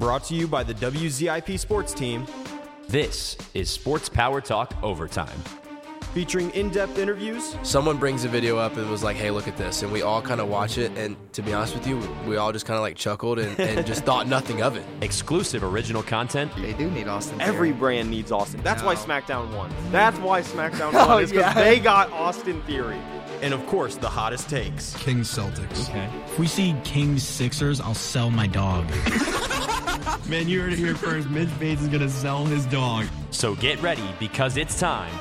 Brought to you by the WZIP Sports Team, This is Sports Power Talk Overtime. featuring in depth interviews, someone brings a video up and was like, "Hey, look at this," and we all kind of watch it. And to be honest with you, we all just kind of like chuckled and, and just thought nothing of it. Exclusive original content, They do need Austin. every Theory. brand needs Austin. That's why SmackDown won. That's why SmackDown Oh, won. Is because yeah. they got Austin Theory. And of course, the hottest takes. Kings Celtics. Okay. If we see Kings Sixers, I'll sell my dog. Man, you heard it here first. Mitch Bates is gonna sell his dog. so get ready because it's time.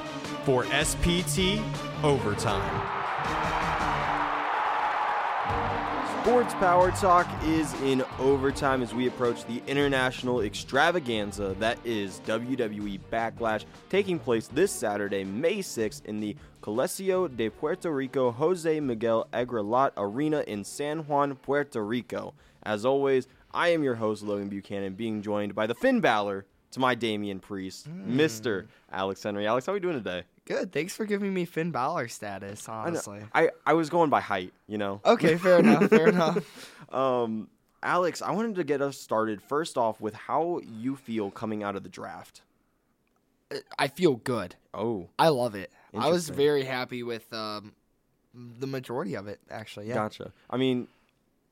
for SPT Overtime. Sports Power Talk is in overtime as we approach the international extravaganza that is WWE Backlash, taking place this Saturday, May 6th, in the Coliseo de Puerto Rico Jose Miguel Agrelot Arena in San Juan, Puerto Rico. As always, I am your host, Logan Buchanan, being joined by the Finn Balor to my Damian Priest, Mr. Alex Henry. Alex, how are we doing today? Good. Thanks for giving me Finn Balor status. Honestly. I, I was going by height, you know. Okay, fair enough. Fair enough. Um, Alex, I wanted to get us started first off with how you feel coming out of the draft. I feel good. Oh, I love it. I was very happy with um, the majority of it. Actually, yeah. gotcha. I mean,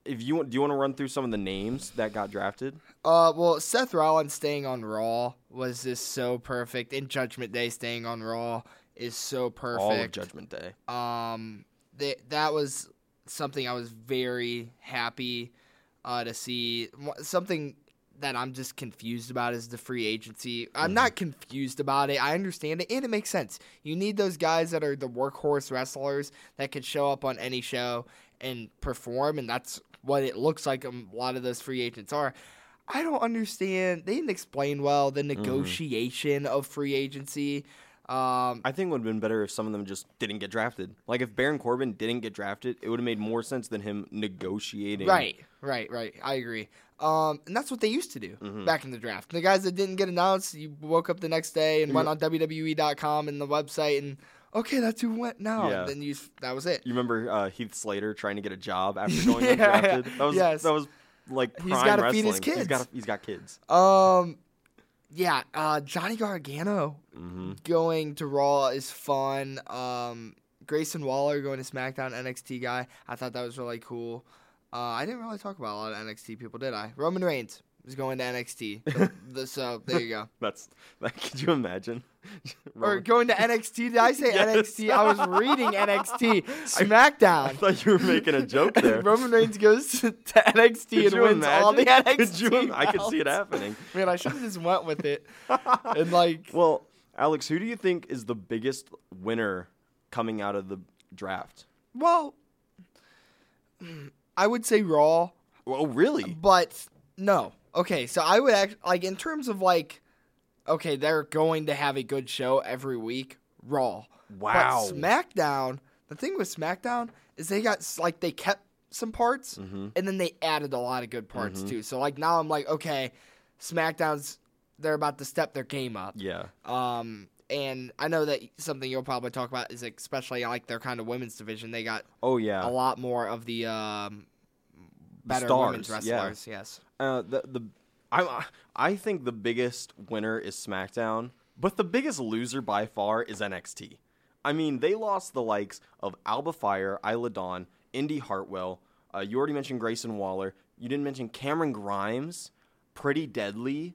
if you want, do you want to run through some of the names that got drafted? Uh, well, Seth Rollins staying on Raw was just so perfect, and Judgment Day staying on Raw is so perfect. All of Judgment Day. Um, th- that was something I was very happy uh, to see. Something that I'm just confused about is the free agency. I'm not confused about it. I understand it, and it makes sense. You need those guys that are the workhorse wrestlers that can show up on any show and perform, and that's what it looks like a lot of those free agents are. I don't understand. They didn't explain well the negotiation of free agency. Um, I think it would have been better if some of them just didn't get drafted. Like if Baron Corbin didn't get drafted, it would have made more sense than him negotiating. Right, right, right. I agree. Um, and that's what they used to do Mm-hmm. back in the draft. The guys that didn't get announced, you woke up the next day and went on WWE.com and the website and okay, that's who went now. Yeah. And then you that was it. You remember uh, Heath Slater trying to get a job after going Yeah, undrafted? That was yes. that was like he's gotta wrestling. feed his He's kids. got he's got kids. Um, yeah, uh, Johnny Gargano Mm-hmm. going to Raw is fun. Um, Grayson Waller going to SmackDown NXT guy. I thought that was really cool. Uh, I didn't really talk about a lot of NXT people, did I? Roman Reigns is going to NXT. The- the- so there you go. That's that. Could you imagine? Or going to NXT. Did I say Yes. NXT? I was reading NXT. I SmackDown. thought you were making a joke there. Roman Reigns goes to, to NXT Could and wins all the imagine? NXT. Could you I could see it happening. Man, I should have just went with it. And like, Well, Alex, who do you think is the biggest winner coming out of the draft? well, I would say Raw, Oh, really? but no. Okay, so I would act like in terms of like, okay, they're going to have a good show every week. Raw. Wow. But SmackDown, the thing with SmackDown is they got like they kept some parts Mm-hmm. and then they added a lot of good parts too. So like now I'm like, okay, SmackDown's they're about to step their game up. Yeah. Um, and I know that something you'll probably talk about is especially like their kind of women's division. They got Oh, yeah. a lot more of the um, better Stars, women's yeah. Yes. Uh, the the I I think the biggest winner is SmackDown, but the biggest loser by far is NXT. I mean, they lost the likes of Alba Fyre, Isla Dawn, Indi Hartwell. Uh, you already mentioned Grayson Waller. You didn't mention Cameron Grimes, Pretty Deadly,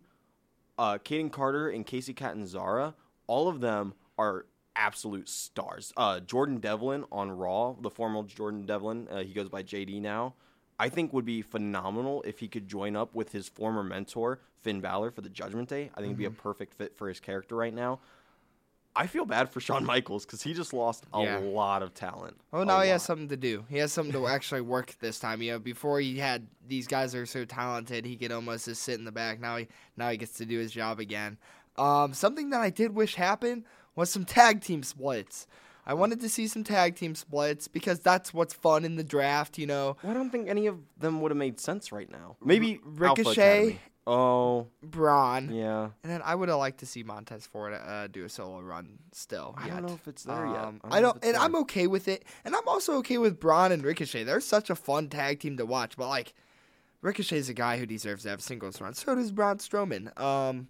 uh, Kayden Carter, and Casey Catanzaro. All of them are absolute stars. Uh, Jordan Devlin on Raw, the former Jordan Devlin, uh, he goes by JD now. I think would be phenomenal if he could join up with his former mentor Finn Balor for the Judgment Day. I think it'd be a Mm-hmm. perfect fit for his character right now. I feel bad for Shawn Michaels because he just lost a Yeah. lot of talent. Well, now he has something to do. He has something to actually work this time. You know, before he had these guys that are so talented, he could almost just sit in the back. Now he now he gets to do his job again. Um, something that I did wish happened was some tag team splits. I wanted to see some tag team splits because that's what's fun in the draft. You know, Well, I don't think any of them would have made sense right now. Maybe Alpha Ricochet, Oh, Braun, yeah. and then I would have liked to see Montez Ford uh, do a solo run still. I don't know if it's there yet. Um, I I don't know don't, and there. I'm okay with it. And I'm also okay with Braun and Ricochet. They're such a fun tag team to watch. But like, Ricochet's a guy who deserves to have singles run. So does Braun Strowman. Um,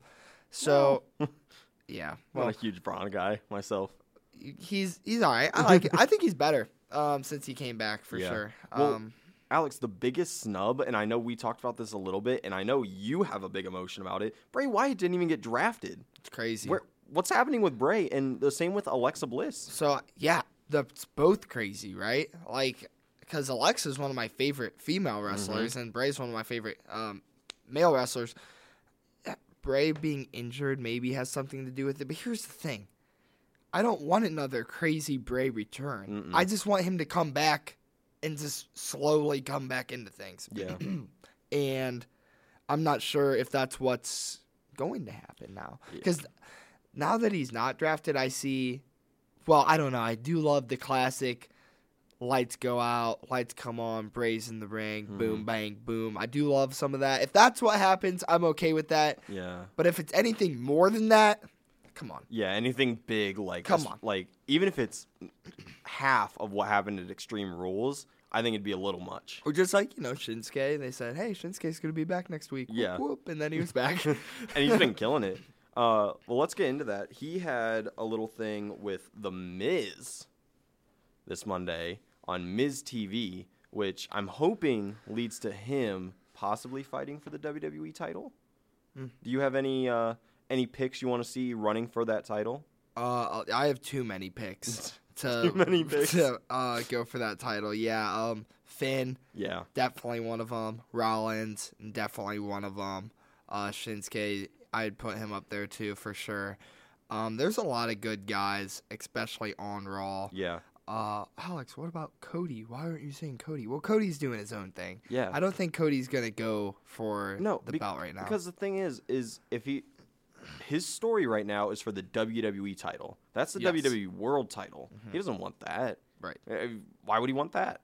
so yeah, I'm a huge Braun guy myself. He's he's all right. I like. I think he's better um, since he came back for Yeah. sure. Well, Um, Alex, the biggest snub, and I know we talked about this a little bit, and I know you have a big emotion about it. Bray Wyatt didn't even get drafted. it's crazy. Where what's happening with Bray, and the same with Alexa Bliss. So yeah, that's both crazy, right? Like, because Alexa's one of my favorite female wrestlers, and Bray's one of my favorite um, male wrestlers. Bray being injured maybe has something to do with it, but here's the thing: I don't want another crazy Bray return. I just want him to come back and just slowly come back into things. Yeah. and I'm not sure if that's what's going to happen now. Because now that he's not drafted, I see. Well, I don't know. I do love the classic. Lights go out, lights come on, Bray's in the ring, Mm-hmm. boom, bang, boom. I do love some of that. If that's what happens, I'm okay with that. yeah. But if it's anything more than that, come on. Yeah, anything big like Come on. like even if it's half of what happened at Extreme Rules, I think it'd be a little much. Or just like, you know, Shinsuke, they said, hey, Shinsuke's going to be back next week. Yeah. whoop, and then he was back. and he's been killing it. Uh, well, let's get into that. He had a little thing with the Miz this Monday on Miz TV, which I'm hoping leads to him possibly fighting for the WWE title. Hmm. Do you have any uh, any picks you want to see running for that title? Uh, I have too many picks to Too many picks. to uh, go for that title. Yeah, um, Finn Yeah, definitely one of them. Rollins definitely one of them. Uh, Shinsuke, I'd put him up there too for sure. Um, there's a lot of good guys, especially on Raw. yeah, Uh, Alex, what about Cody? Why aren't you saying Cody? Well, Cody's doing his own thing. yeah. I don't think Cody's gonna go for no the bec- belt right now. Because the thing is, is if he his story right now is for the WWE title. That's the Yes. Mm-hmm. WWE World title. He doesn't want that. right. Uh, Why would he want that?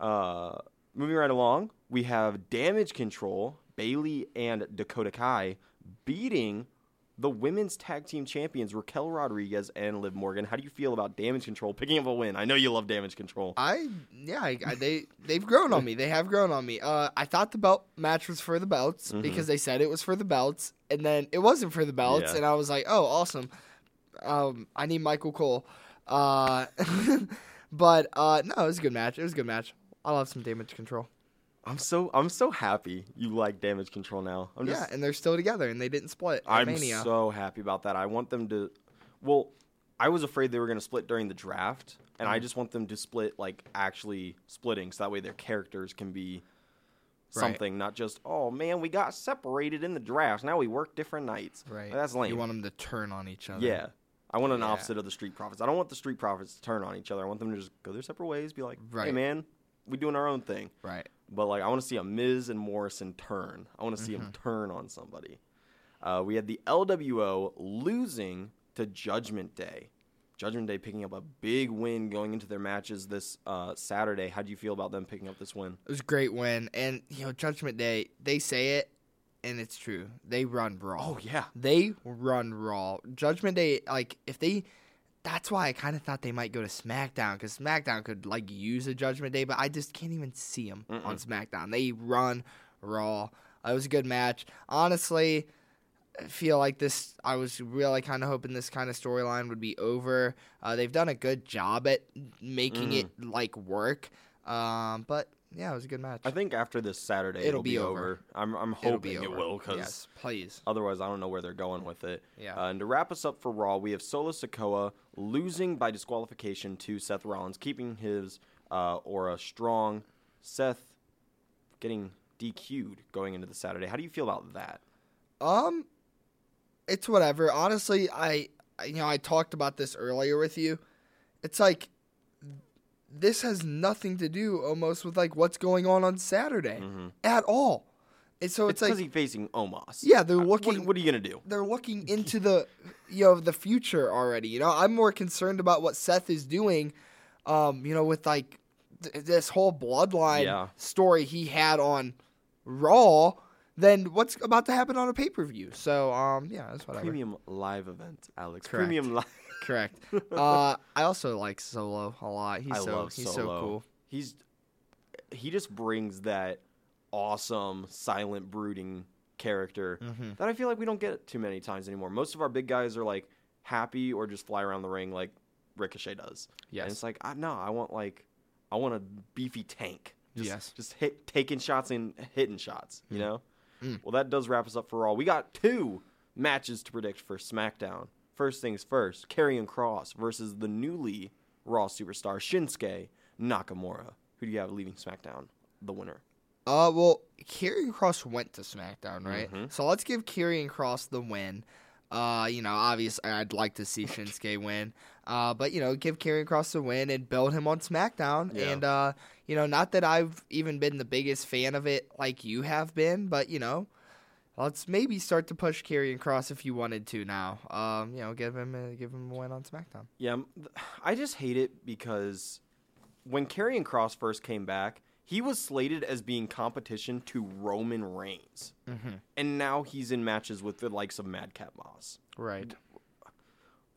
Uh, moving right along, we have Damage Control, Bayley and Dakota Kai beating the women's tag team champions Raquel Rodriguez and Liv Morgan. How do you feel about Damage Control picking up a win? I know you love Damage Control. I yeah, I, I, they they've grown on me. They have grown on me. Uh, I thought the belt match was for the belts Mm-hmm. because they said it was for the belts, and then it wasn't for the belts, Yeah. and I was like, oh, awesome. Um, I need Michael Cole. Uh, but uh, no, it was a good match. It was a good match. I love some damage control. I'm so I'm so happy you like Damage Control now. I'm just yeah, and they're still together, and they didn't split. I'm Mania. so happy about that. I want them to. Well, I was afraid they were going to split during the draft, and Mm. I just want them to split like actually splitting, so that way their characters can be Right. something, not just oh man, we got separated in the draft. Now we work different nights. right. That's lame. You want them to turn on each other. yeah. I want an Yeah. opposite of the Street Profits. I don't want the Street Profits to turn on each other. I want them to just go their separate ways. Be like, hey Right. man, we doing our own thing. Right. But like, I want to see a Miz and Morrison turn. I want to see Mm-hmm. them turn on somebody. Uh, we had the LWO losing to Judgment Day. Judgment Day picking up a big win going into their matches this uh, Saturday. How do you feel about them picking up this win? It was a great win, and you know, Judgment Day. They say it, and it's true. They run raw. Oh yeah, They run Raw. Judgment Day, like if they, that's why I kind of thought they might go to SmackDown because SmackDown could like use a Judgment Day, but I just can't even see them on SmackDown. They run Raw. It was a good match. Honestly, I feel like this. I was really kind of hoping this kind of storyline would be over. Uh, they've done a good job at making it like work. Um, but yeah, it was a good match. I think after this Saturday it'll, It'll be, be over. over. I'm I'm hoping it will because yes, please. Otherwise, I don't know where they're going with it. Yeah. Uh, and to wrap us up for Raw, we have Solo Sikoa losing by disqualification to Seth Rollins, keeping his uh, aura strong. Seth getting DQ'd going into the Saturday. How do you feel about that? Um, it's whatever. Honestly, I I- you know I talked about this earlier with you. It's like this has nothing to do almost with like what's going on on Saturday at all. And so It's it's, because like he's facing Omos. Yeah, they're Uh, what- looking- What, are you gonna do? they're looking into the you know the future already. You know, I'm more concerned about what Seth is doing. Um, you know, with like th- this whole bloodline Yeah. story he had on Raw than what's about to happen on a pay per view. So, um, yeah, that's whatever. Premium live event, Alex. Correct. Premium live. Correct. uh, I also like Solo a lot. He's I so he's Solo. so cool. He's he just brings that awesome, silent, brooding character Mm-hmm. that I feel like we don't get too many times anymore. Most of our big guys are like happy or just fly around the ring like Ricochet does. Yes. And it's like, I, no, I want like, I want a beefy tank. Just, Yes. Just hit, taking shots and hitting shots, you know? Mm. Well, that does wrap us up for all. We got two matches to predict for SmackDown. First things first, Karrion Kross versus the newly Raw superstar Shinsuke Nakamura. Who do you have leaving SmackDown? The winner. Uh, well, Karrion Kross went to SmackDown, right? Mhm. So let's give Karrion Kross the win. Uh, you know, obviously, I'd like to see Shinsuke win. Uh, but you know, give Karrion Kross the win and build him on SmackDown. Yeah. And uh, you know, not that I've even been the biggest fan of it like you have been, but you know, let's maybe start to push Karrion Kross if you wanted to now. Um, you know, give him a, give him a win on SmackDown. Yeah, I just hate it because when Karrion Kross first came back, he was slated as being competition to Roman Reigns, Mm-hmm. and now he's in matches with the likes of Madcap Moss. Right.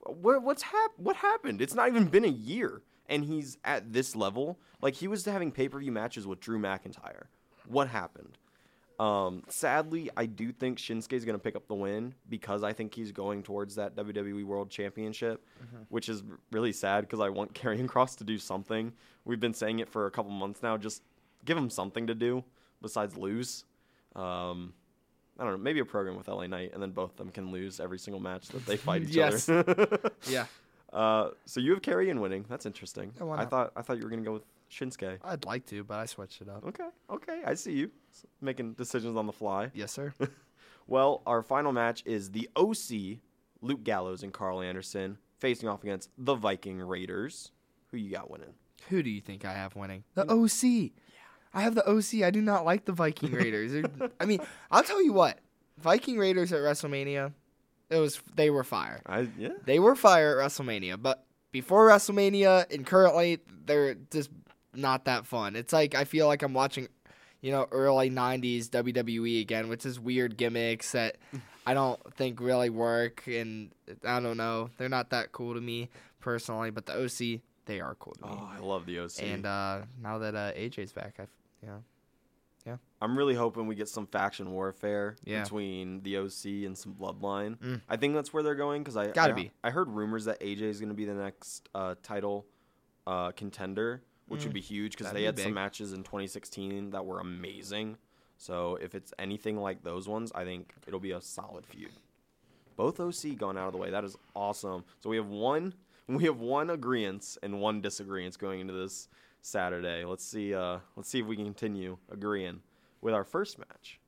What, what's hap- What happened? It's not even been a year, and he's at this level. Like he was having pay per view matches with Drew McIntyre. What happened? Um, sadly, I do think Shinsuke is going to pick up the win because I think he's going towards that WWE World Championship, which is really sad because I want Karrion Kross to do something. We've been saying it for a couple months now. Just give him something to do besides lose. Um, I don't know, maybe a program with LA Knight, and then both of them can lose every single match that they fight each Yes. other. Yeah. uh, so you have Karrion winning. That's interesting. I thought I thought you were gonna go with Shinsuke. I'd like to, but I switched it up. Okay, okay, I see you making decisions on the fly. Yes, sir. Well, our final match is the OC, Luke Gallows and Karl Anderson facing off against the Viking Raiders. Who you got winning? Who do you think I have winning? The OC. Yeah. I have the OC. I do not like the Viking Raiders. I mean, I'll tell you what. Viking Raiders at WrestleMania, it was they were fire. I yeah. They were fire at WrestleMania, but before WrestleMania and currently they're just not that fun. It's like I feel like I'm watching, you know, early '90s WWE again, which is weird gimmicks that I don't think really work, and I don't know. They're not that cool to me personally, but the OC they are cool to me. Oh, I love the OC. And uh, now that uh, AJ's back, I yeah, know, I'm really hoping we get some faction warfare Yeah. between the OC and some Bloodline. Mm. I think that's where they're going because I Gotta I, be. I heard rumors that AJ is going to be the next uh, title uh, contender, which would be huge because Mm. They be had some matches in 2016 that were amazing. So if it's anything like those ones, I think it'll be a solid feud. Both OC going out of the way. That is awesome. So we have one we have one agreement and one disagreement going into this Saturday. Let's see uh let's see if we can continue agreeing with our first match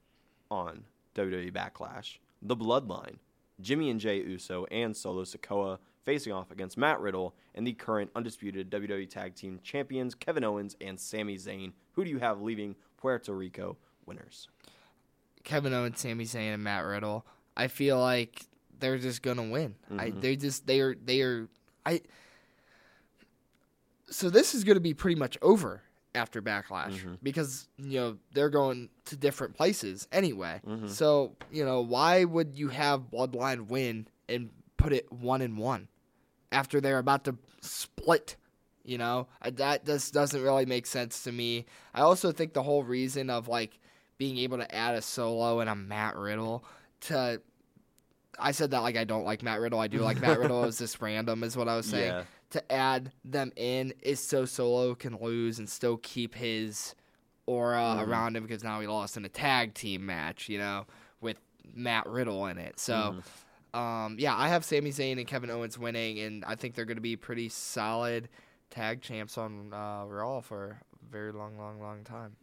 on WWE Backlash. The Bloodline. Jimmy and Jey Uso and Solo Sikoa facing off against Matt Riddle and the current undisputed WWE Tag Team Champions Kevin Owens and Sami Zayn. Who do you have leaving Puerto Rico winners? Kevin Owens, Sami Zayn, and Matt Riddle. I feel like they're just gonna win. I mm-hmm. they just they are they are I. So this is gonna be pretty much over after Backlash mm-hmm. because you know they're going to different places anyway. Mm-hmm. So you know why would you have Bloodline win and put it one and one after they're about to split? You know that just doesn't really make sense to me. I also think the whole reason of like being able to add a solo and a Matt Riddle to I said that like I don't like Matt Riddle. I do like Matt Riddle. It's just random, is what I was saying. Yeah. To add them in is so Solo can lose and still keep his aura mm-hmm. around him because now he lost in a tag team match, you know, with Matt Riddle in it. So, mm-hmm. Um, yeah, I have Sami Zayn and Kevin Owens winning, and I think they're going to be pretty solid tag champs on uh, Raw for a very long, long, long time.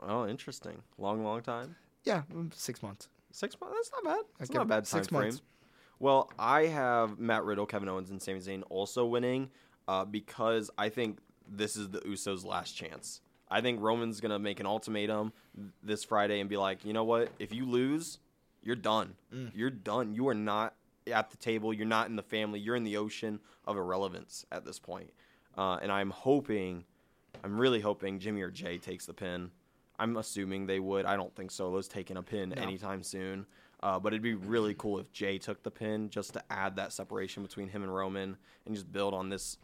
Oh, interesting. Long, long time. Yeah, mm, six months. Six months. That's not bad. That's not a bad time six frame. months. Well, I have Matt Riddle, Kevin Owens, and Sami Zayn also winning uh, because I think this is the Usos' last chance. I think Roman's gonna make an ultimatum this Friday and be like, you know what? If you lose, you're done. Mm. You're done. You are not at the table. You're not in the family. You're in the ocean of irrelevance at this point. Uh, and I'm hoping, I'm really hoping Jimmy or Jey takes the pin. I'm assuming they would. I don't think Solo's taking a pin anytime soon. Uh, but it'd be really cool if Jey took the pin just to add that separation between him and Roman and just build on this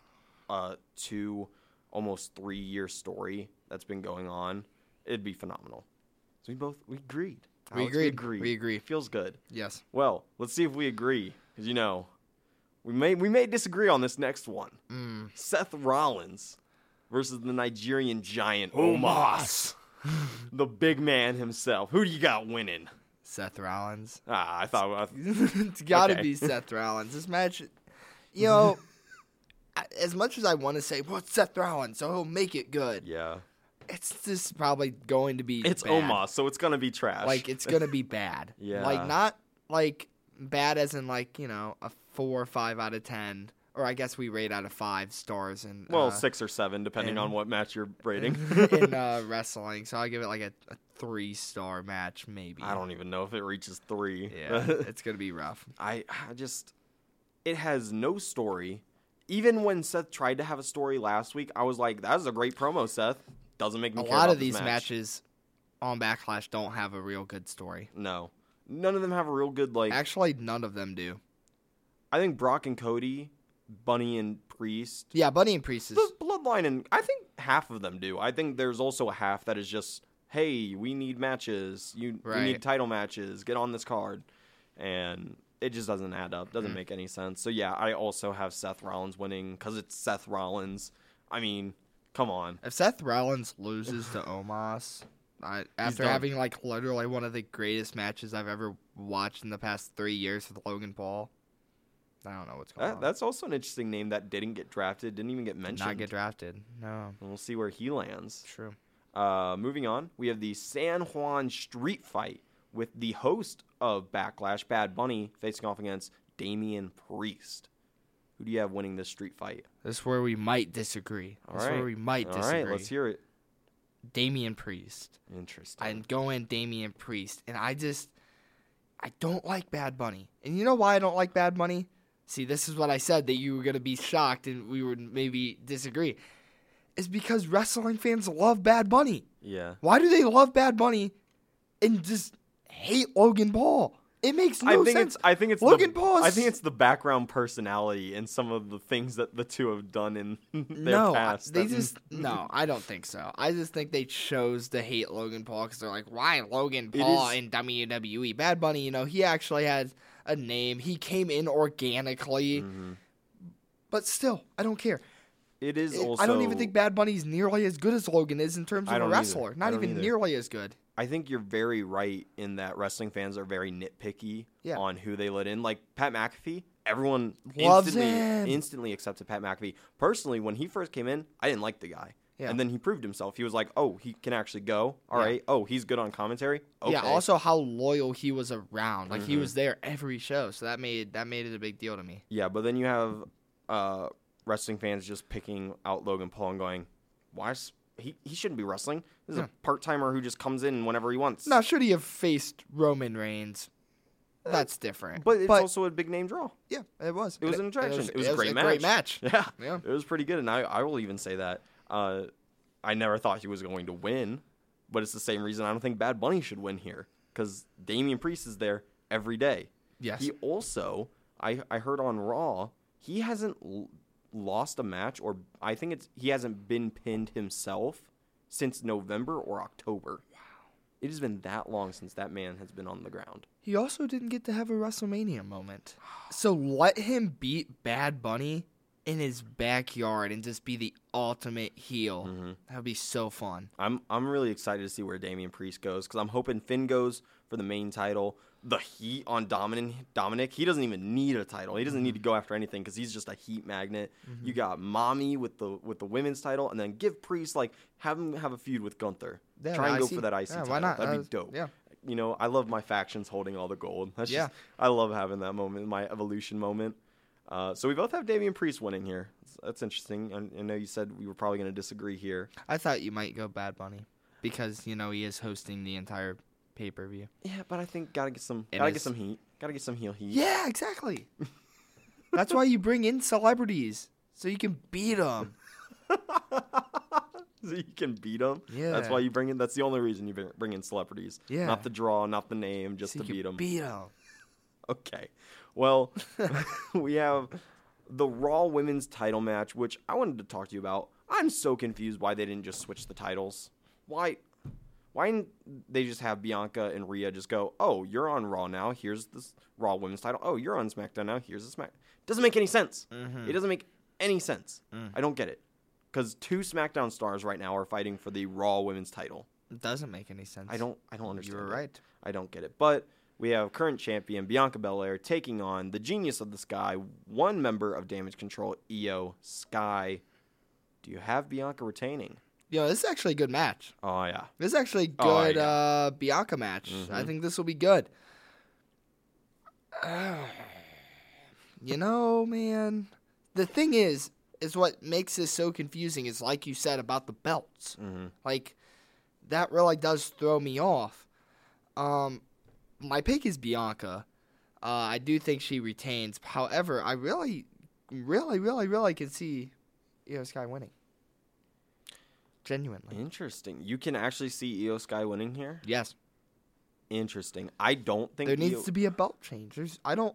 uh, two, almost three year story that's been going on. It'd be phenomenal. So we both we agreed. We Alex, agreed. We agree. Feels good. Yes. Well, let's see if we agree, because you know, we may we may disagree on this next one. Mm. Seth Rollins versus the Nigerian giant Omos, the big man himself. Who do you got winning? Seth Rollins. Ah, I thought. it's got to Okay. be Seth Rollins. This match, you know, as much as I want to say, well, it's Seth Rollins, so he'll make it good. yeah, It's just probably going to be. it's bad. Omos, so it's gonna be trash. Like it's gonna be bad. Yeah. Like not like bad as in like you know a four or five out of ten, or I guess we rate out of five stars and well, uh, six or seven, depending and- on what match you're rating. in uh, wrestling. So I give it like a, a three star match maybe. I don't even know if it reaches three. Yeah, it's gonna be rough. I, I just it has no story. Even when Seth tried to have a story last week, I was like, "That was a great promo, Seth." Doesn't make me A lot of these match. matches on Backlash don't have a real good story. No, none of them have a real good like. Actually, none of them do. I think Brock and Cody, Bunny and Priest, Yeah, Bunny and Priest is the Bloodline, and I think half of them do. I think there's also a half that is just, "Hey, we need matches. You we need title matches. Get on this card," and it just doesn't add up. Mm. Doesn't make any sense. So yeah, I also have Seth Rollins winning because it's Seth Rollins. I mean, come on. If Seth Rollins loses to Omos, I, after having like literally one of the greatest matches I've ever watched in the past three years with Logan Paul, I don't know what's going That, on. that's also an interesting name that didn't get drafted, didn't even get Did mentioned. not get drafted. No, And we'll see where he lands. true. Uh, moving on, we have the San Juan Street Fight with the host of Backlash, Bad Bunny, facing off against Damian Priest. Who do you have winning this street fight? This is where we might disagree. All This right. where we might All disagree. right, let's hear it. Damian Priest. Interesting. I'm going Damian Priest, and I just I don't like Bad Bunny. And you know why I don't like Bad Bunny? See, this is what I said that you were gonna be shocked and we would maybe disagree. Is because wrestling fans love Bad Bunny. yeah. Why do they love Bad Bunny and just hate Logan Paul? It makes no I think sense. it's I think it's Logan the, Paul. I think it's the background personality and some of the things that the two have done in their no. past. They just no. I don't think so. I just think they chose to hate Logan Paul because they're like, why Logan Paul is- in WWE? Bad Bunny, you know, he actually had a name. He came in organically, Mm-hmm. but still, I don't care. it is It- also I don't even think Bad Bunny's nearly as good as Logan is in terms of a don't either. wrestler. Not even either. nearly as good. I think you're very right in that wrestling fans are very nitpicky Yeah. on who they let in. Like Pat McAfee, everyone Loves instantly him. instantly accepted Pat McAfee. Personally, when he first came in, I didn't like the guy. Yeah. And then he proved himself. He was like, "Oh, he can actually go. All right. Yeah. Oh, he's good on commentary. Okay. Yeah. Also, how loyal he was around. Like Mm-hmm. he was there every show, so that made that made it a big deal to me. Yeah, but then you have uh, wrestling fans just picking out Logan Paul and going, "Why? Is, he he shouldn't be wrestling. This is a part timer who just comes in whenever he wants." Now, should he have faced Roman Reigns? That's different. but it's also a big name draw. yeah, it was. It was an attraction. It was, a great Great match. match. Yeah, Yeah. it was pretty good, and I, I will even say that uh, I never thought he was going to win, but it's the same reason I don't think Bad Bunny should win here because Damian Priest is there every day. Yes. He also, I I heard on Raw, he hasn't lost a match, or I think it's he hasn't been pinned himself since November or October. Wow, it has been that long since that man has been on the ground. He also didn't get to have a WrestleMania moment. So let him beat Bad Bunny in his backyard and just be the ultimate heel. Mm-hmm. That would be so fun. I'm I'm really excited to see where Damian Priest goes because I'm hoping Finn goes for the main title. The heat on Dominic, Dominic, he doesn't even need a title. He doesn't need to Mm-hmm. go after anything because he's just a heat magnet. You got Mommy with the with the women's title, and then give Priest like have him have a feud with Gunther. Yeah, Try and go IC for that IC yeah, title. why not? That'd That be was- dope. yeah. You know, I love my factions holding all the gold. That's Yeah. just I love having that moment, my evolution moment. Uh, so we both have Damian Priest winning here. That's, that's interesting. I, I know you said we were probably going to disagree here. I thought you might go Bad Bunny because you know he is hosting the entire pay per view. Yeah, but I think gotta get some It gotta is- get some heat. Gotta get some heel heat. Yeah, exactly. That's why you bring in celebrities so you can beat them. so you can beat them. Yeah. that's why you bring in. That's the only reason you bring- bring in celebrities. Yeah. not the draw, not the name, just So to you beat them. beat them. okay, well, we have the Raw Women's Title match, which I wanted to talk to you about. I'm so confused why they didn't just switch the titles. Why? Why didn't they just have Bianca and Rhea just go, "Oh, you're on Raw now. Here's this Raw Women's title. Oh, you're on SmackDown now. Here's the Smack." Doesn't make any sense. Mm-hmm. It doesn't make any sense. Mm. I don't get it. Because two SmackDown stars right now are fighting for the Raw Women's title. It doesn't make any sense. I don't. I don't understand. You were it. right. I don't get it. But we have current champion Bianca Belair taking on the genius of the Sky, one member of Damage Control, Iyo Sky. Do you have Bianca retaining? Yo, this is actually a good match. Oh yeah. This is actually a good Oh, yeah. uh, Bianca match. Mm-hmm. I think this will be good. you know, man, the thing is, is what makes this so confusing is like you said about the belts. Mm-hmm. Like that really does throw me off. Um, my pick is Bianca. Uh, I do think she retains. However, I really, really, really, really can see Iyo Sky winning. Genuinely, Interesting. You can actually see Iyo Sky winning here. yes. Interesting. I don't think there needs Io- to be a belt change. There's, I don't.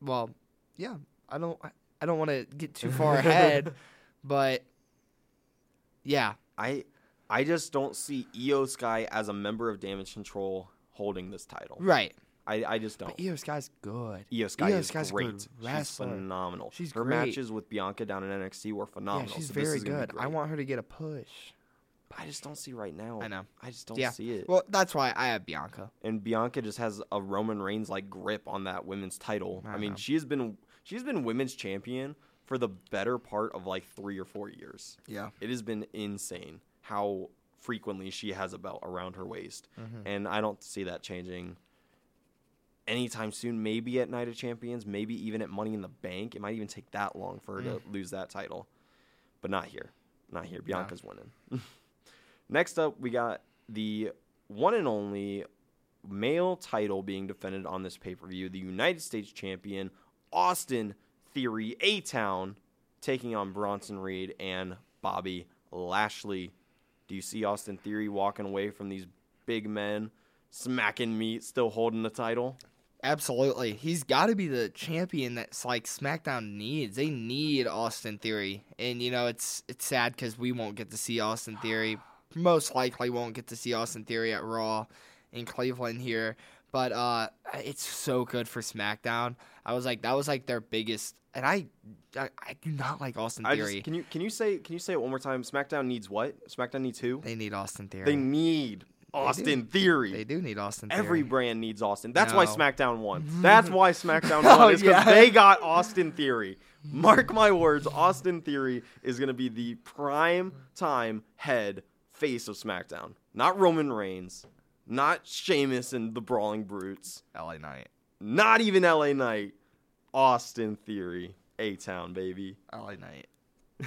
Well, yeah, I don't. I, I don't want to get too far ahead, but yeah, I I just don't see Iyo Sky as a member of Damage Control holding this title. right. I, I just don't. But Iyo Sky's good. Iyo Sky Io is Sky's great. She's phenomenal. She's Her great. matches with Bianca down in NXT were Yeah, phenomenal. she's so very is gonna be good. I want her to get a push. But I just don't see right now. I know. I just don't yeah. see it. Well, that's why I have Bianca. and Bianca just has a Roman Reigns like grip on that women's title. I, I mean, know. she has been she's been women's champion for the better part of like 3 or 4 years. Yeah. It has been insane how frequently she has a belt around her waist. Mm-hmm. And I don't see that changing anytime soon. Maybe at Night of Champions, maybe even at Money in the Bank. It might even take that long for her to Mm. lose that title. But not here. Not here. Bianca's winning. Next up, we got the one and only male title being defended on this pay per view. The United States champion, Austin Theory A Town, taking on Bronson Reed and Bobby Lashley. Do you see Austin Theory walking away from these big men, smacking meat, still holding the title? Absolutely. He's got to be the champion that's like SmackDown needs. They need Austin Theory. And you know, it's it's sad cuz we won't get to see Austin Theory. Most likely won't get to see Austin Theory at Raw in Cleveland here, but uh it's so good for SmackDown. I was like that was like their biggest and I I, I do not like Austin I Theory. just, can you can you say can you say it one more time? SmackDown needs what? SmackDown needs who? they need Austin Theory. They need Austin Theory. They do need Austin Theory. Every brand needs Austin. That's why SmackDown won. That's why SmackDown Oh, won. Is because yeah. they got Austin Theory. Mark my words, Austin Theory is going to be the prime time head face of SmackDown. Not Roman Reigns, not Sheamus and the Brawling Brutes, LA Knight. not even LA Knight. Austin Theory, A Town, baby. LA Knight.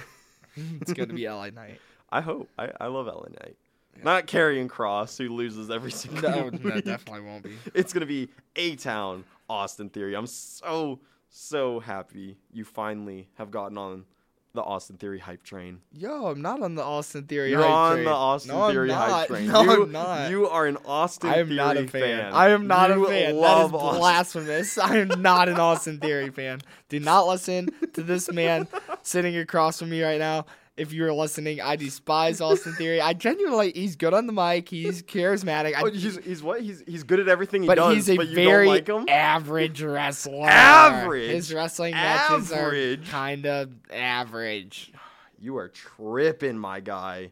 it's going to be LA Knight. I hope. I, I love LA Knight. Not Karrion Kross, who loses every single No, week. no, definitely won't be. It's gonna be A Town Austin Theory. I'm so so happy you finally have gotten on the Austin Theory hype train. Yo, I'm not on the Austin Theory. You're hype on train. the Austin no, Theory hype train. No, you, I'm not. You are an Austin I am Theory not a fan. I am not You a fan. Love that is blasphemous. I am not an Austin Theory fan. Do not listen to this man sitting across from me right now. If you're listening, I despise Austin Theory. I genuinely, he's good on the mic. He's charismatic. I, Oh, he's, he's what? He's he's good at everything he but does. he's a but you very don't like him. average wrestler. Average? His wrestling matches Average? are kind of average. You are tripping, my guy.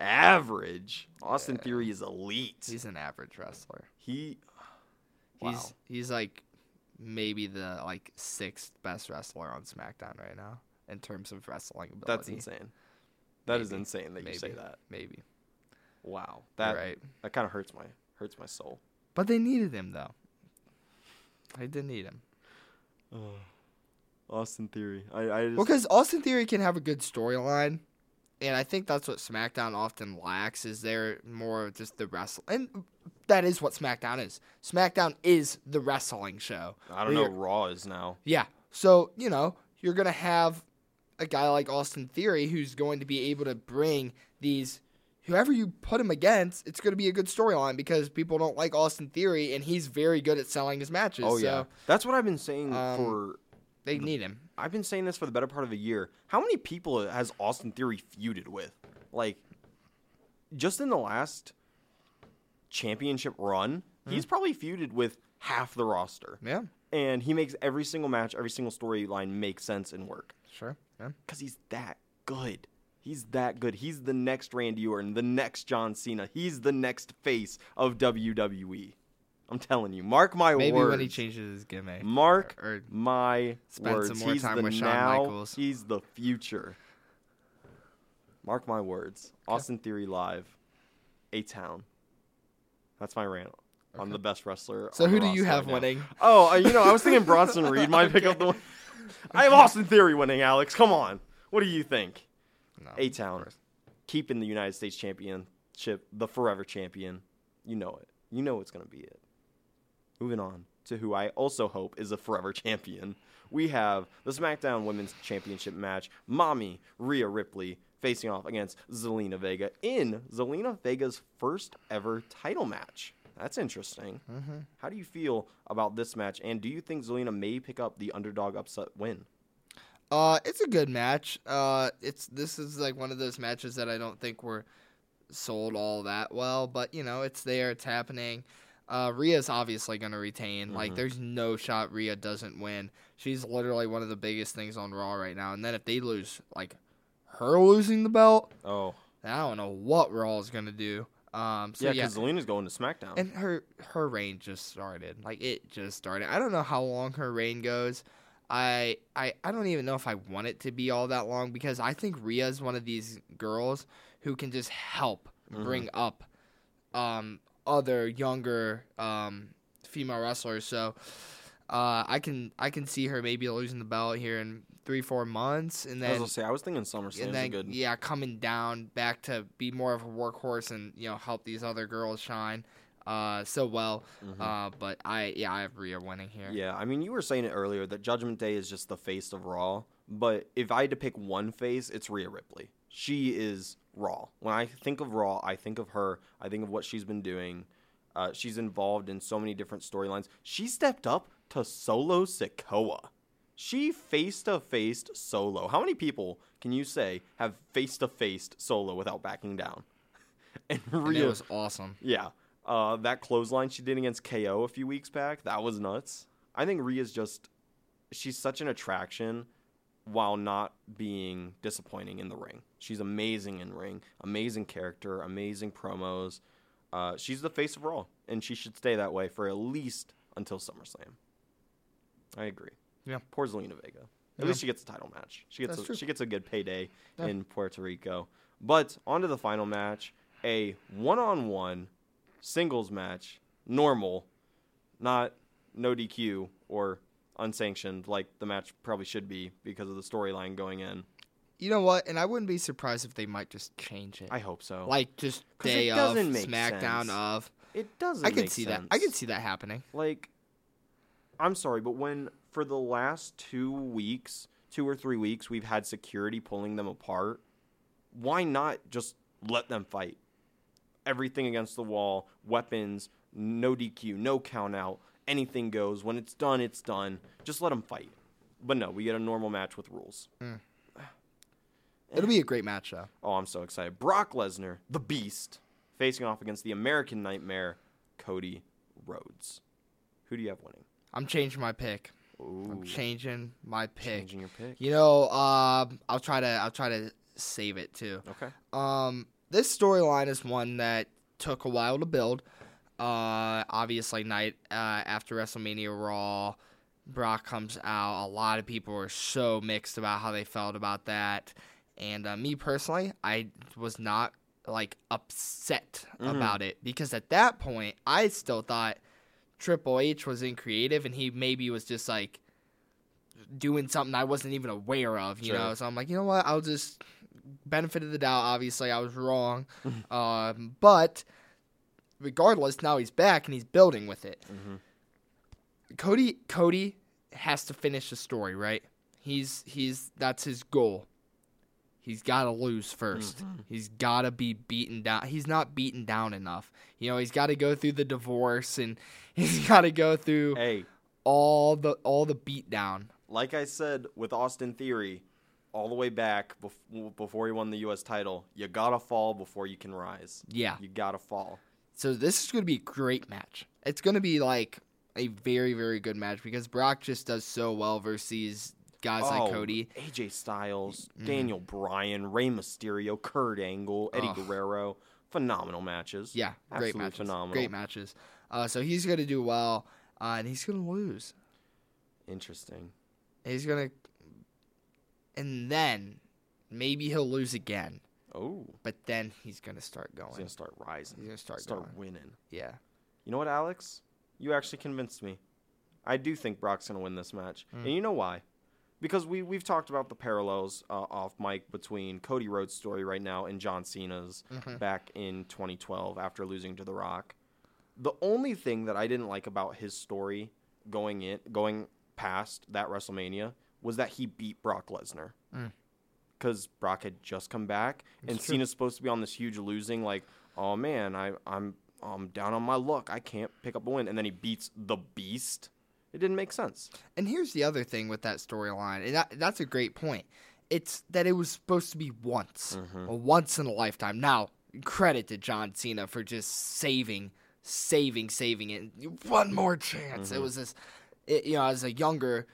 Average. Austin Theory is elite. He's an average wrestler. he. He's Wow. he's like maybe the like sixth best wrestler on SmackDown right now in terms of wrestling ability. That's insane. That is Maybe. insane that you say that. Maybe. Wow, that right. that kind of hurts my hurts my soul. But they needed him though. They did need him. Uh, Austin Theory, I I just Because Austin Theory can have a good storyline. And I think that's what SmackDown often lacks is they're more of just the wrestle and that is what SmackDown is. SmackDown is the wrestling show. I don't know. Raw is now. Yeah. So, you know, you're going to have a guy like Austin Theory who's going to be able to bring these whoever you put him against, it's going to be a good storyline because people don't like Austin Theory and he's very good at selling his matches. Oh so yeah, that's what I've been saying um, for. they need him. I've been saying this for the better part of a year. How many people has Austin Theory feuded with? Like, just in the last championship run, he's probably feuded with half the roster. Yeah, And he makes every single match, every single storyline make sense and work. sure. Yeah. Because he's that good. He's that good. He's the next Randy Orton, the next John Cena. He's the next face of WWE. I'm telling you. Mark my Maybe words. Maybe when he changes his gimmick. Mark or my spend words. some more he's time the with Shawn now. Michaels. He's the future. Mark my words. Austin Theory live, a town. That's my rant I'm the best wrestler. So who do you have now. winning? Oh, uh, you know, I was thinking Bronson Reed might pick up the one. I have Austin Theory winning, Alex. Come on. What do you think? No, A Town keeping the United States Championship, the forever champion. You know it. You know it's going to be it. Moving on to who I also hope is a forever champion. We have the SmackDown Women's Championship match. Mommy Rhea Ripley facing off against Zelina Vega in Zelina Vega's first ever title match. That's interesting. How do you feel about this match? And do you think Zelina may pick up the underdog upset win? Uh, it's a good match. Uh, it's this is like one of those matches that I don't think were sold all that well, but you know, it's there, it's happening. Uh, Rhea's obviously gonna retain. Like, there's no shot Rhea doesn't win. She's literally one of the biggest things on Raw right now. And then if they lose, like, her losing the belt, Oh, I don't know what Raw is gonna do. Um, so yeah, yeah, because Zelina's going to SmackDown. and her her reign just started. Like it just started. I don't know how long her reign goes. I I I don't even know if I want it to be all that long because I think Rhea's one of these girls who can just help bring up um other younger um female wrestlers. So uh I can I can see her maybe losing the belt here in 3 4 months and then I was gonna say, I was thinking SummerSlam and then good. yeah, coming down back to be more of a workhorse and you know help these other girls shine uh, so well. Uh, but I yeah, I have Rhea winning here. Mm-hmm. Yeah, I mean, you were saying it earlier that Judgment Day is just the face of Raw. But if I had to pick one face, it's Rhea Ripley. She is Raw. When I think of Raw, I think of her. I think of what she's been doing. Uh, she's involved in so many different storylines. She stepped up to Solo Sikoa. She face to faced Solo. How many people can you say have face to faced Solo without backing down? And And Rhea it was awesome. yeah. Uh, that clothesline she did against KO a few weeks back, that was nuts. I think Rhea's just she's such an attraction while not being disappointing in the ring. She's amazing in ring, amazing character, amazing promos. Uh, she's the face of Raw, and she should stay that way for at least until SummerSlam. I agree. Yeah. Poor Zelina Vega. At Yeah. least she gets a title match. She gets That's a, true. she gets a good payday Yeah. in Puerto Rico. But on to the final match, a one-on-one singles match, normal, not no DQ or unsanctioned like the match probably should be because of the storyline going in. You know what? And I wouldn't be surprised if they might just change it. I hope so. like just day of SmackDown sense. of. it doesn't. I can make see sense. that. I can see that happening. like I'm sorry, but when for the last two weeks, two or three weeks, we've had security pulling them apart, why not just let them fight? Everything against the wall, weapons, no DQ, no count out, anything goes. When it's done, it's done. Just let them fight. But no, we get a normal match with rules. Mm. It'll be a great match though. Oh, I'm so excited. Brock Lesnar, the beast, facing off against the American Nightmare, Cody Rhodes. Who do you have winning? I'm changing my pick. Ooh, I'm changing my pick. changing your pick. You know, um, I'll try to I'll try to save it too. Okay. Um, this storyline is one that took a while to build. Uh, obviously, night uh, after WrestleMania Raw, Brock comes out. A lot of people were so mixed about how they felt about that, and uh, me personally, I was not like upset about it because at that point, I still thought Triple H was in creative, and he maybe was just like doing something I wasn't even aware of, you Sure. know. So I'm like, you know what? I'll just benefit of the doubt. Obviously, I was wrong, um, but regardless, now he's back and he's building with it. Cody Cody has to finish the story, right? He's he's that's his goal. He's got to lose 1st He's got to be beaten down. He's not beaten down enough. You know, he's got to go through the divorce and he's got to go through Hey, all the all the beat down. like I said with Austin Theory, all the way back bef- before he won the U.S. title, you gotta fall before you can rise. Yeah. You gotta fall. So this is going to be a great match. It's going to be like a very very good match because Brock just does so well versus guys like Oh, Cody. AJ Styles, mm-hmm. Daniel Bryan, Rey Mysterio, Kurt Angle, Eddie. Guerrero. Phenomenal matches. Yeah, great Absolutely matches. phenomenal. Great matches. Uh, so he's going to do well, uh, and he's going to lose. Interesting. He's going to, and then maybe he'll lose again. Oh, But then he's going to start going. he's gonna start rising. He's gonna start start going. winning. Yeah. You know what, Alex? You actually convinced me. I do think Brock's gonna win this match, Mm. and you know why? Because we we've talked about the parallels uh, off mic between Cody Rhodes' story right now and John Cena's Mm-hmm. back in 2012 after losing to The Rock. The only thing that I didn't like about his story going in going past that WrestleMania was that he beat Brock Lesnar. Because Brock had just come back, and Cena's supposed to be on this huge losing, like, oh man, I, I'm I'm down on my luck. I can't pick up a win, and then he beats the Beast. It didn't make sense. And here's the other thing with that storyline, and that, that's a great point. It's that it was supposed to be once, Mm-hmm. once in a lifetime. Now, credit to John Cena for just saving, saving, saving it. One more chance. Mm-hmm. It was this, it, you know, as a younger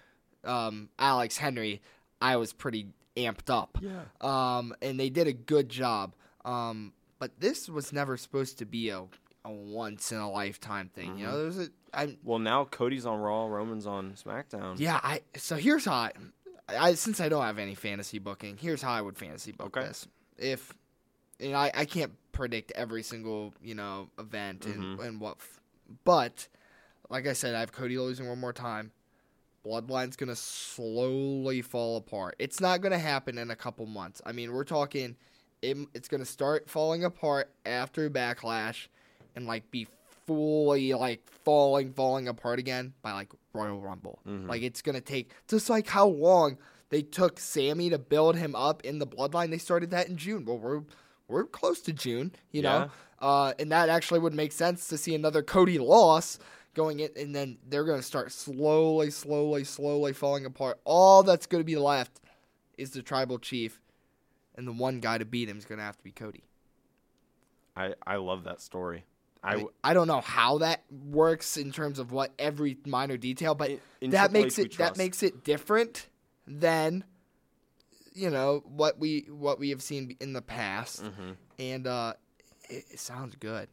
um, Alex Henry, I was pretty amped up. Yeah. Um, and they did a good job. Um, but this was never supposed to be a, a once in a lifetime thing. You know, Mm-hmm. there was a. I'm, Well, now Cody's on Raw, Roman's on SmackDown. yeah, I so here's how I, I since I don't have any fantasy booking, here's how I would fantasy book Okay. this. If and I, I can't predict every single, you know, event and, mm-hmm. and what f- but like I said, I have Cody losing one more time. Bloodline's gonna slowly fall apart. It's not gonna happen in a couple months. I mean, we're talking it, it's gonna start falling apart after backlash and like be fully like falling falling apart again by like Royal Rumble. Mm-hmm. Like it's gonna take just like how long they took Sami to build him up in the bloodline. They started that in June. Well, we're we're close to June, you know, uh, and that actually would make sense to see another Cody loss going in, and then they're gonna start slowly, slowly, slowly falling apart. All that's gonna be left is the tribal chief, and the one guy to beat him is gonna have to be Cody. I, I love that story. I, mean, I don't know how that works in terms of what every minor detail, but in that makes it that makes it different than you know what we what we have seen in the past, Mm-hmm. and uh, it, it sounds good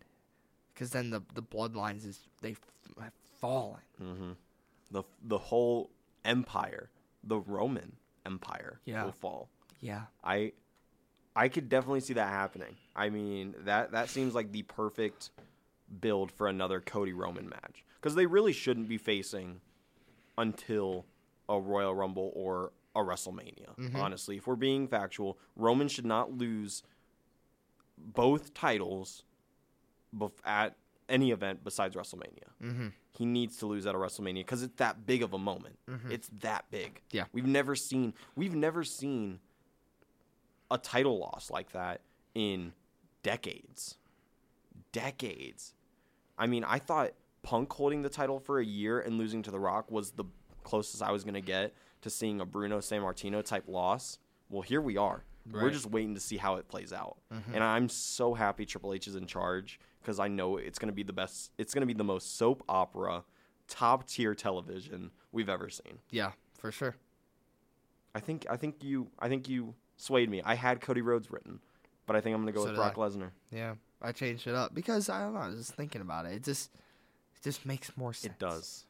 because then the the bloodlines is they have fallen. the the whole empire, the Roman Empire, Yeah. will fall. Yeah, I I could definitely see that happening. I mean, that that seems like the perfect build for another Cody Roman match because they really shouldn't be facing until a Royal Rumble or a WrestleMania. Honestly, if we're being factual, Roman should not lose both titles bef- at any event besides WrestleMania. Mm-hmm. He needs to lose at a WrestleMania because it's that big of a moment. It's that big. Yeah. we've never seen we've never seen a title loss like that in decades. Decades. I mean, I thought Punk holding the title for a year and losing to The Rock was the closest I was going to get to seeing a Bruno Sammartino type loss. Well, here we are. We're just waiting to see how it plays out. Mm-hmm. And I'm so happy Triple H is in charge because I know it's going to be the best, it's going to be the most soap opera, top tier television we've ever seen. yeah, for sure. I think I think you I think you swayed me. I had Cody Rhodes written, but I think I'm gonna go So with Brock I. Lesnar. Yeah, I changed it up because I don't know. I was just thinking about it. It just it just makes more sense. It does.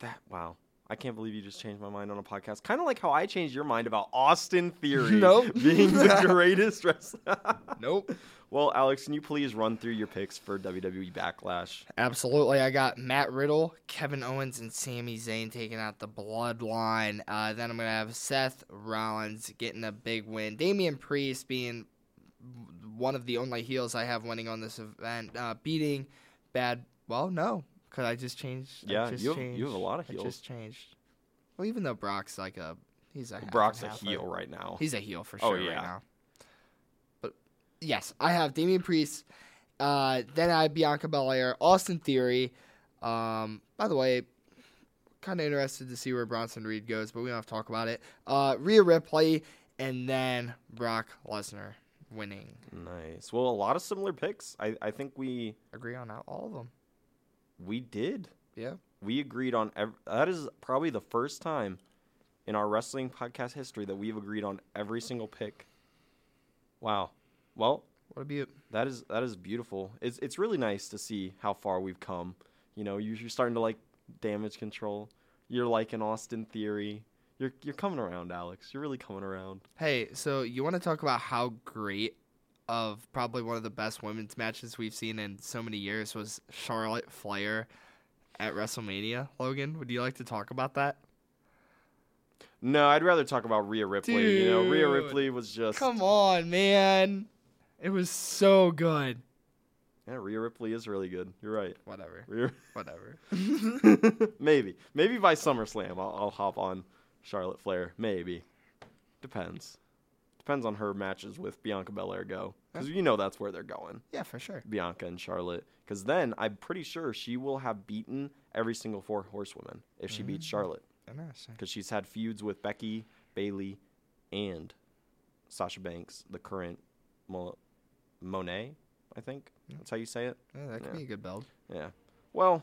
That wow. I can't believe you just changed my mind on a podcast. Kind of like how I changed your mind about Austin Theory Nope. being the greatest wrestler. Nope. well, Alex, can you please run through your picks for WWE Backlash? Absolutely. I got Matt Riddle, Kevin Owens, and Sami Zayn taking out the bloodline. Uh, then I'm going to have Seth Rollins getting a big win. Damian Priest being one of the only heels I have winning on this event, uh, beating Bad. Well, no, because I just changed. I Yeah, just you have- changed. you have a lot of I heels. just changed. Well, even though Brock's like a. He's a half Brock's a half, heel right now. He's a heel for Oh, sure yeah. right now. But yes, I have Damian Priest. Uh, then I have Bianca Belair, Austin Theory. Um, by the way, kind of interested to see where Bronson Reed goes, but we don't have to talk about it. Uh, Rhea Ripley, and then Brock Lesnar. winning. Nice. Well, a lot of similar picks. I, I think we Agree on all of them. We did. Yeah. We agreed on ev- that is probably the first time in our wrestling podcast history that we've agreed on every single pick. Wow. Well, What a beaut. that is that is beautiful. It's it's really nice to see how far we've come. You know, you- you're starting to like damage control. You're liking Austin Theory. You're you're coming around, Alex. You're really coming around. Hey, so you want to talk about how great of probably one of the best women's matches we've seen in so many years was Charlotte Flair at WrestleMania? Logan, would you like to talk about that? No, I'd rather talk about Rhea Ripley. You know, Rhea Ripley was just Come on, man. It was so good. Yeah, Rhea Ripley is really good. You're right. Whatever. Rhea Whatever. maybe. Maybe by SummerSlam I'll, I'll hop on Charlotte Flair. Maybe. Depends. Depends on her matches with Bianca Belair go. Because you know that's where they're going. yeah, for sure. Bianca and Charlotte. Because then I'm pretty sure she will have beaten every single four horsewomen if she beats mm. Charlotte. Interesting. Because she's had feuds with Becky, Bayley, and Sasha Banks, the current Mo- Moné, I think. That's how you say it. Yeah, that could Yeah. be a good build. Yeah. Well,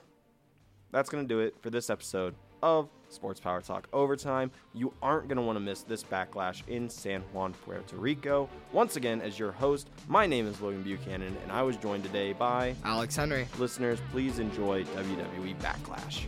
that's going to do it for this episode of Sports Power Talk Overtime. You aren't going to want to miss this backlash in San Juan, Puerto Rico. Once again, as your host, my name is Logan Buchanan, and I was joined today by Alex Henry. listeners. Please enjoy WWE Backlash.